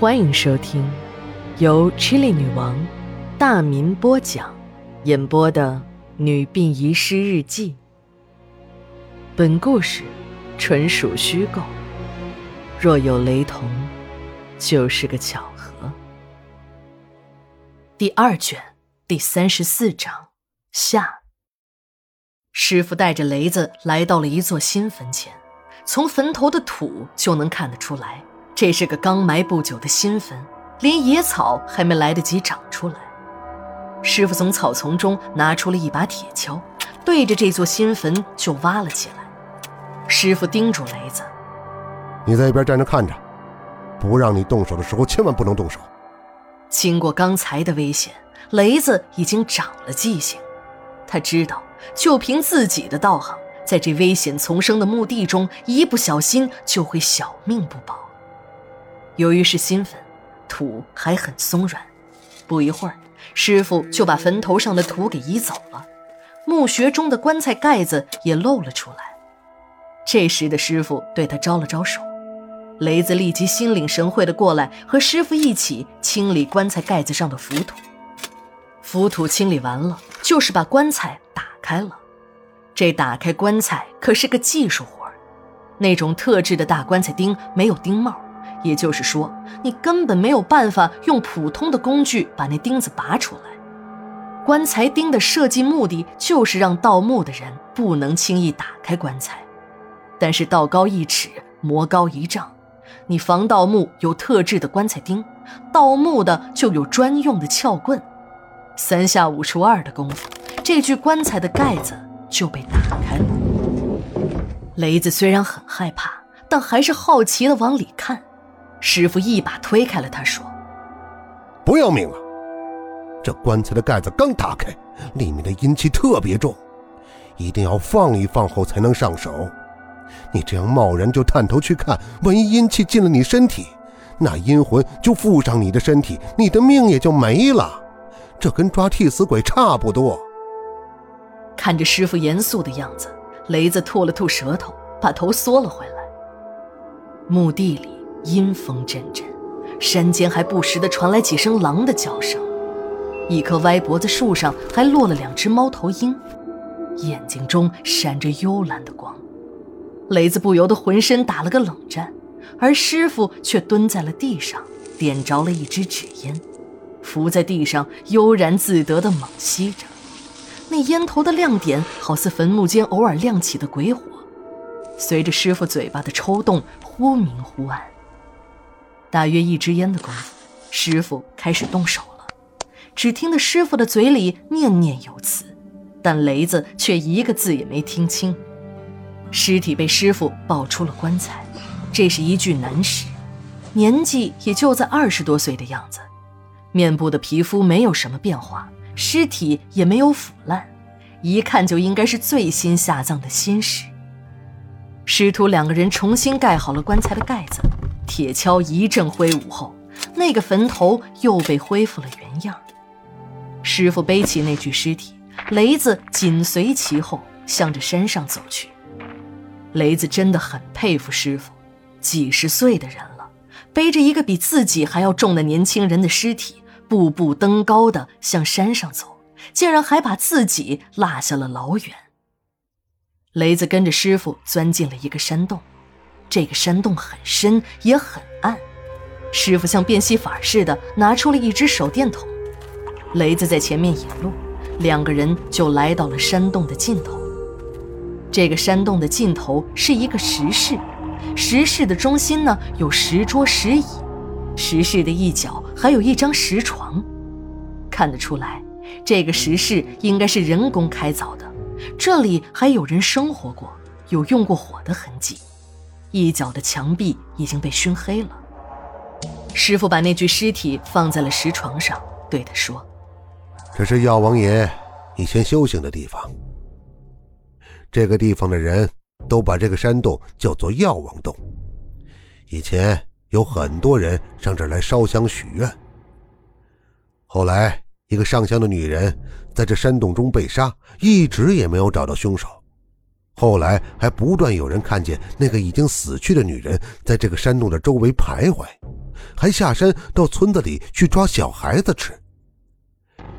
欢迎收听由 Chili 女王大民播讲、演播的《女病遗失日记》。本故事纯属虚构，若有雷同，就是个巧合。第二卷第三十四章下。师傅带着雷子来到了一座新坟前，从坟头的土就能看得出来。这是个刚埋不久的新坟，连野草还没来得及长出来。师傅从草丛中拿出了一把铁锹，对着这座新坟就挖了起来。师傅叮嘱雷子：“你在一边站着看着，不让你动手的时候，千万不能动手。”经过刚才的危险，雷子已经长了记性，他知道，就凭自己的道行，在这危险丛生的墓地中，一不小心就会小命不保。由于是新坟，土还很松软，不一会儿，师傅就把坟头上的土给移走了，墓穴中的棺材盖子也露了出来。这时的师傅对他招了招手，雷子立即心领神会的过来和师傅一起清理棺材盖子上的浮土。浮土清理完了，就是把棺材打开了。这打开棺材可是个技术活那种特制的大棺材钉没有钉帽。也就是说，你根本没有办法用普通的工具把那钉子拔出来。棺材钉的设计目的就是让盗墓的人不能轻易打开棺材。但是道高一尺，魔高一丈，你防盗墓有特制的棺材钉，盗墓的就有专用的撬棍。三下五除二的功夫，这具棺材的盖子就被打开了。雷子虽然很害怕，但还是好奇的往里看。师傅一把推开了他，说：“不要命了！这棺材的盖子刚打开，里面的阴气特别重，一定要放一放后才能上手。你这样贸然就探头去看，万一阴气进了你身体，那阴魂就附上你的身体，你的命也就没了。这跟抓替死鬼差不多。”看着师傅严肃的样子，雷子吐了吐舌头，把头缩了回来。墓地里。阴风阵阵，山间还不时地传来几声狼的叫声。一棵歪脖子树上还落了两只猫头鹰，眼睛中闪着幽蓝的光。雷子不由得浑身打了个冷战，而师傅却蹲在了地上，点着了一支纸烟，伏在地上悠然自得地猛吸着。那烟头的亮点，好似坟墓间偶尔亮起的鬼火，随着师傅嘴巴的抽动，忽明忽暗。大约一支烟的功夫，师傅开始动手了。只听得师傅的嘴里念念有词，但雷子却一个字也没听清。尸体被师傅抱出了棺材，这是一具男尸，年纪也就在二十多岁的样子，面部的皮肤没有什么变化，尸体也没有腐烂，一看就应该是最新下葬的新尸。师徒两个人重新盖好了棺材的盖子。铁锹一阵挥舞后，那个坟头又被恢复了原样。师傅背起那具尸体，雷子紧随其后，向着山上走去。雷子真的很佩服师傅，几十岁的人了，背着一个比自己还要重的年轻人的尸体，步步登高的向山上走，竟然还把自己落下了老远。雷子跟着师傅钻进了一个山洞。这个山洞很深也很暗，师傅像变戏法似的拿出了一只手电筒，雷子在前面引路，两个人就来到了山洞的尽头。这个山洞的尽头是一个石室，石室的中心呢有石桌石椅，石室的一角还有一张石床，看得出来，这个石室应该是人工开凿的，这里还有人生活过，有用过火的痕迹。一角的墙壁已经被熏黑了。师傅把那具尸体放在了石床上，对他说：“这是药王爷以前修行的地方。这个地方的人都把这个山洞叫做药王洞。以前有很多人上这儿来烧香许愿。后来，一个上香的女人在这山洞中被杀，一直也没有找到凶手。”后来还不断有人看见那个已经死去的女人在这个山洞的周围徘徊，还下山到村子里去抓小孩子吃。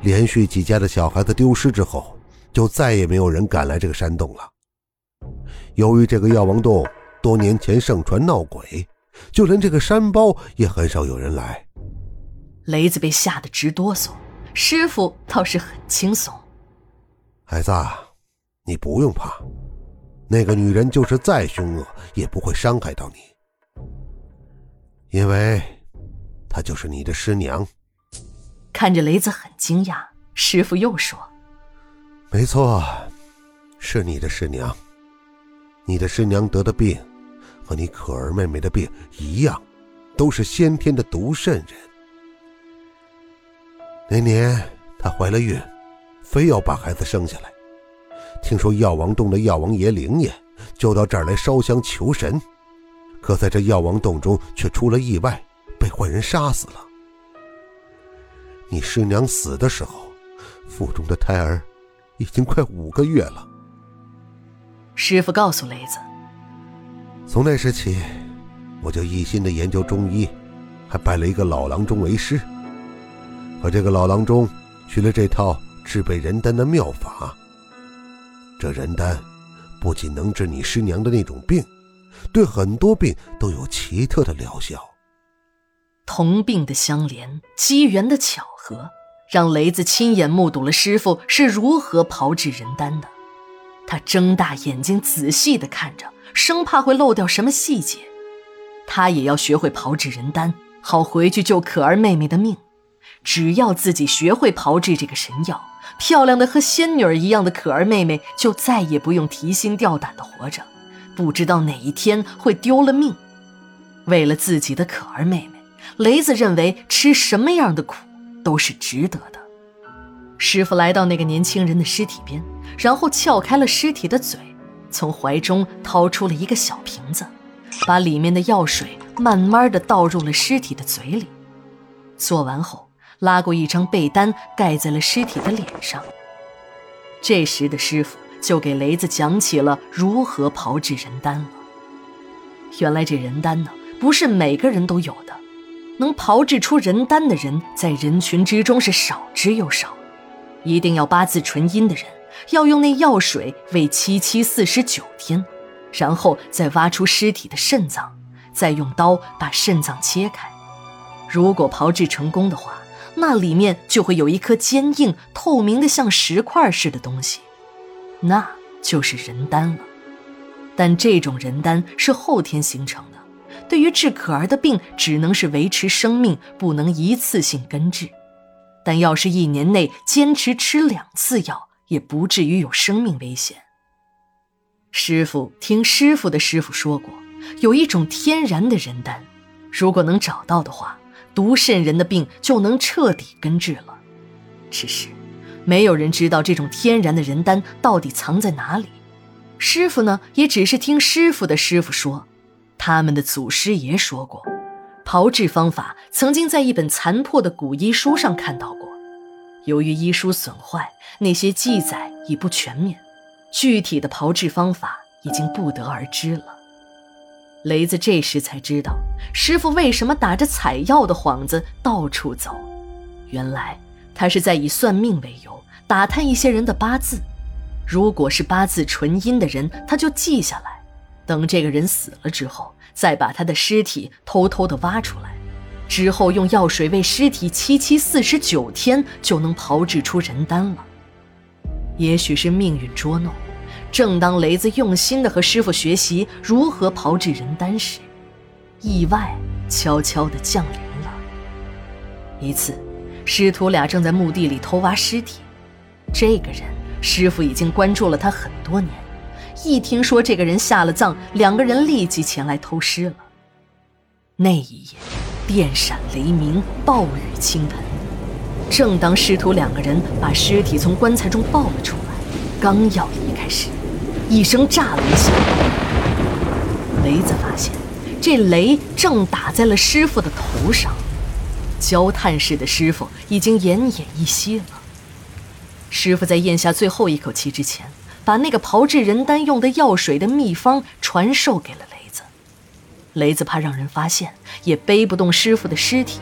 连续几家的小孩子丢失之后，就再也没有人敢来这个山洞了。由于这个药王洞多年前盛传闹鬼，就连这个山包也很少有人来。雷子被吓得直哆嗦，师傅倒是很轻松。孩子，你不用怕，那个女人就是再凶恶，也不会伤害到你，因为她就是你的师娘。看着雷子很惊讶，师傅又说：“没错，是你的师娘。你的师娘得的病，和你可儿妹妹的病一样，都是先天的毒肾人。那年她怀了孕，非要把孩子生下来。听说药王洞的药王爷灵验，就到这儿来烧香求神。可在这药王洞中却出了意外，被坏人杀死了。”你师娘死的时候，腹中的胎儿已经快五个月了。师傅告诉雷子，从那时起，我就一心的研究中医，还拜了一个老郎中为师。和这个老郎中学了这套治备人丹的妙法。这人丹不仅能治你师娘的那种病，对很多病都有奇特的疗效。同病的相连，机缘的巧合，让雷子亲眼目睹了师傅是如何炮制人丹的。他睁大眼睛仔细地看着，生怕会漏掉什么细节。他也要学会炮制人丹，好回去救可儿妹妹的命。只要自己学会炮制这个神药，漂亮的和仙女儿一样的可儿妹妹就再也不用提心吊胆的活着，不知道哪一天会丢了命。为了自己的可儿妹妹。雷子认为吃什么样的苦都是值得的。师傅来到那个年轻人的尸体边，然后撬开了尸体的嘴，从怀中掏出了一个小瓶子，把里面的药水慢慢的倒入了尸体的嘴里。做完后，拉过一张被单盖在了尸体的脸上。这时的师傅就给雷子讲起了如何炮制人丹了。原来这人丹呢，不是每个人都有的。能炮制出人丹的人，在人群之中是少之又少。一定要八字纯阴的人，要用那药水喂七七四十九天，然后再挖出尸体的肾脏，再用刀把肾脏切开。如果炮制成功的话，那里面就会有一颗坚硬透明的像石块似的东西，那就是人丹了。但这种人丹是后天形成的。对于治可儿的病，只能是维持生命，不能一次性根治。但要是一年内坚持吃两次药，也不至于有生命危险。师傅听师傅的师傅说过，有一种天然的人丹，如果能找到的话，毒肾人的病就能彻底根治了。只是，没有人知道这种天然的人丹到底藏在哪里。师傅呢，也只是听师傅的师傅说。他们的祖师爷说过，炮制方法曾经在一本残破的古医书上看到过。由于医书损坏，那些记载已不全面，具体的炮制方法已经不得而知了。雷子这时才知道，师傅为什么打着采药的幌子到处走。原来他是在以算命为由打探一些人的八字，如果是八字纯阴的人，他就记下来。等这个人死了之后，再把他的尸体偷偷的挖出来，之后用药水喂尸体七七四十九天，就能炮制出人丹了。也许是命运捉弄，正当雷子用心的和师傅学习如何炮制人丹时，意外悄悄的降临了。一次，师徒俩正在墓地里偷挖尸体，这个人师傅已经关注了他很多年。一听说这个人下了葬，两个人立即前来偷尸了。那一夜，电闪雷鸣，暴雨倾盆。正当师徒两个人把尸体从棺材中抱了出来，刚要离开时，一声炸雷响。雷子发现，这雷正打在了师傅的头上。焦炭似的师傅已经奄奄一息了。师傅在咽下最后一口气之前。把那个炮制人丹用的药水的秘方传授给了雷子。雷子怕让人发现，也背不动师傅的尸体。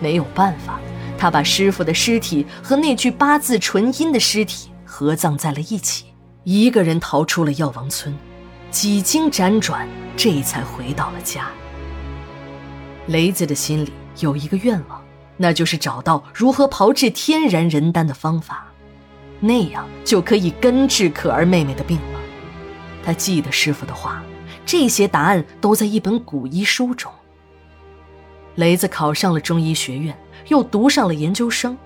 没有办法，他把师傅的尸体和那具八字纯阴的尸体合葬在了一起，一个人逃出了药王村。几经辗转，这才回到了家。雷子的心里有一个愿望，那就是找到如何炮制天然人丹的方法，那样就可以根治可儿妹妹的病了。他记得师傅的话，这些答案都在一本古医书中。雷子考上了中医学院，又读上了研究生。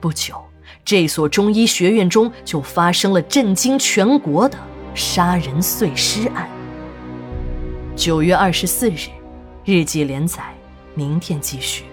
不久，这所中医学院中就发生了震惊全国的杀人碎尸案。九月二十四日，日记连载，明天继续。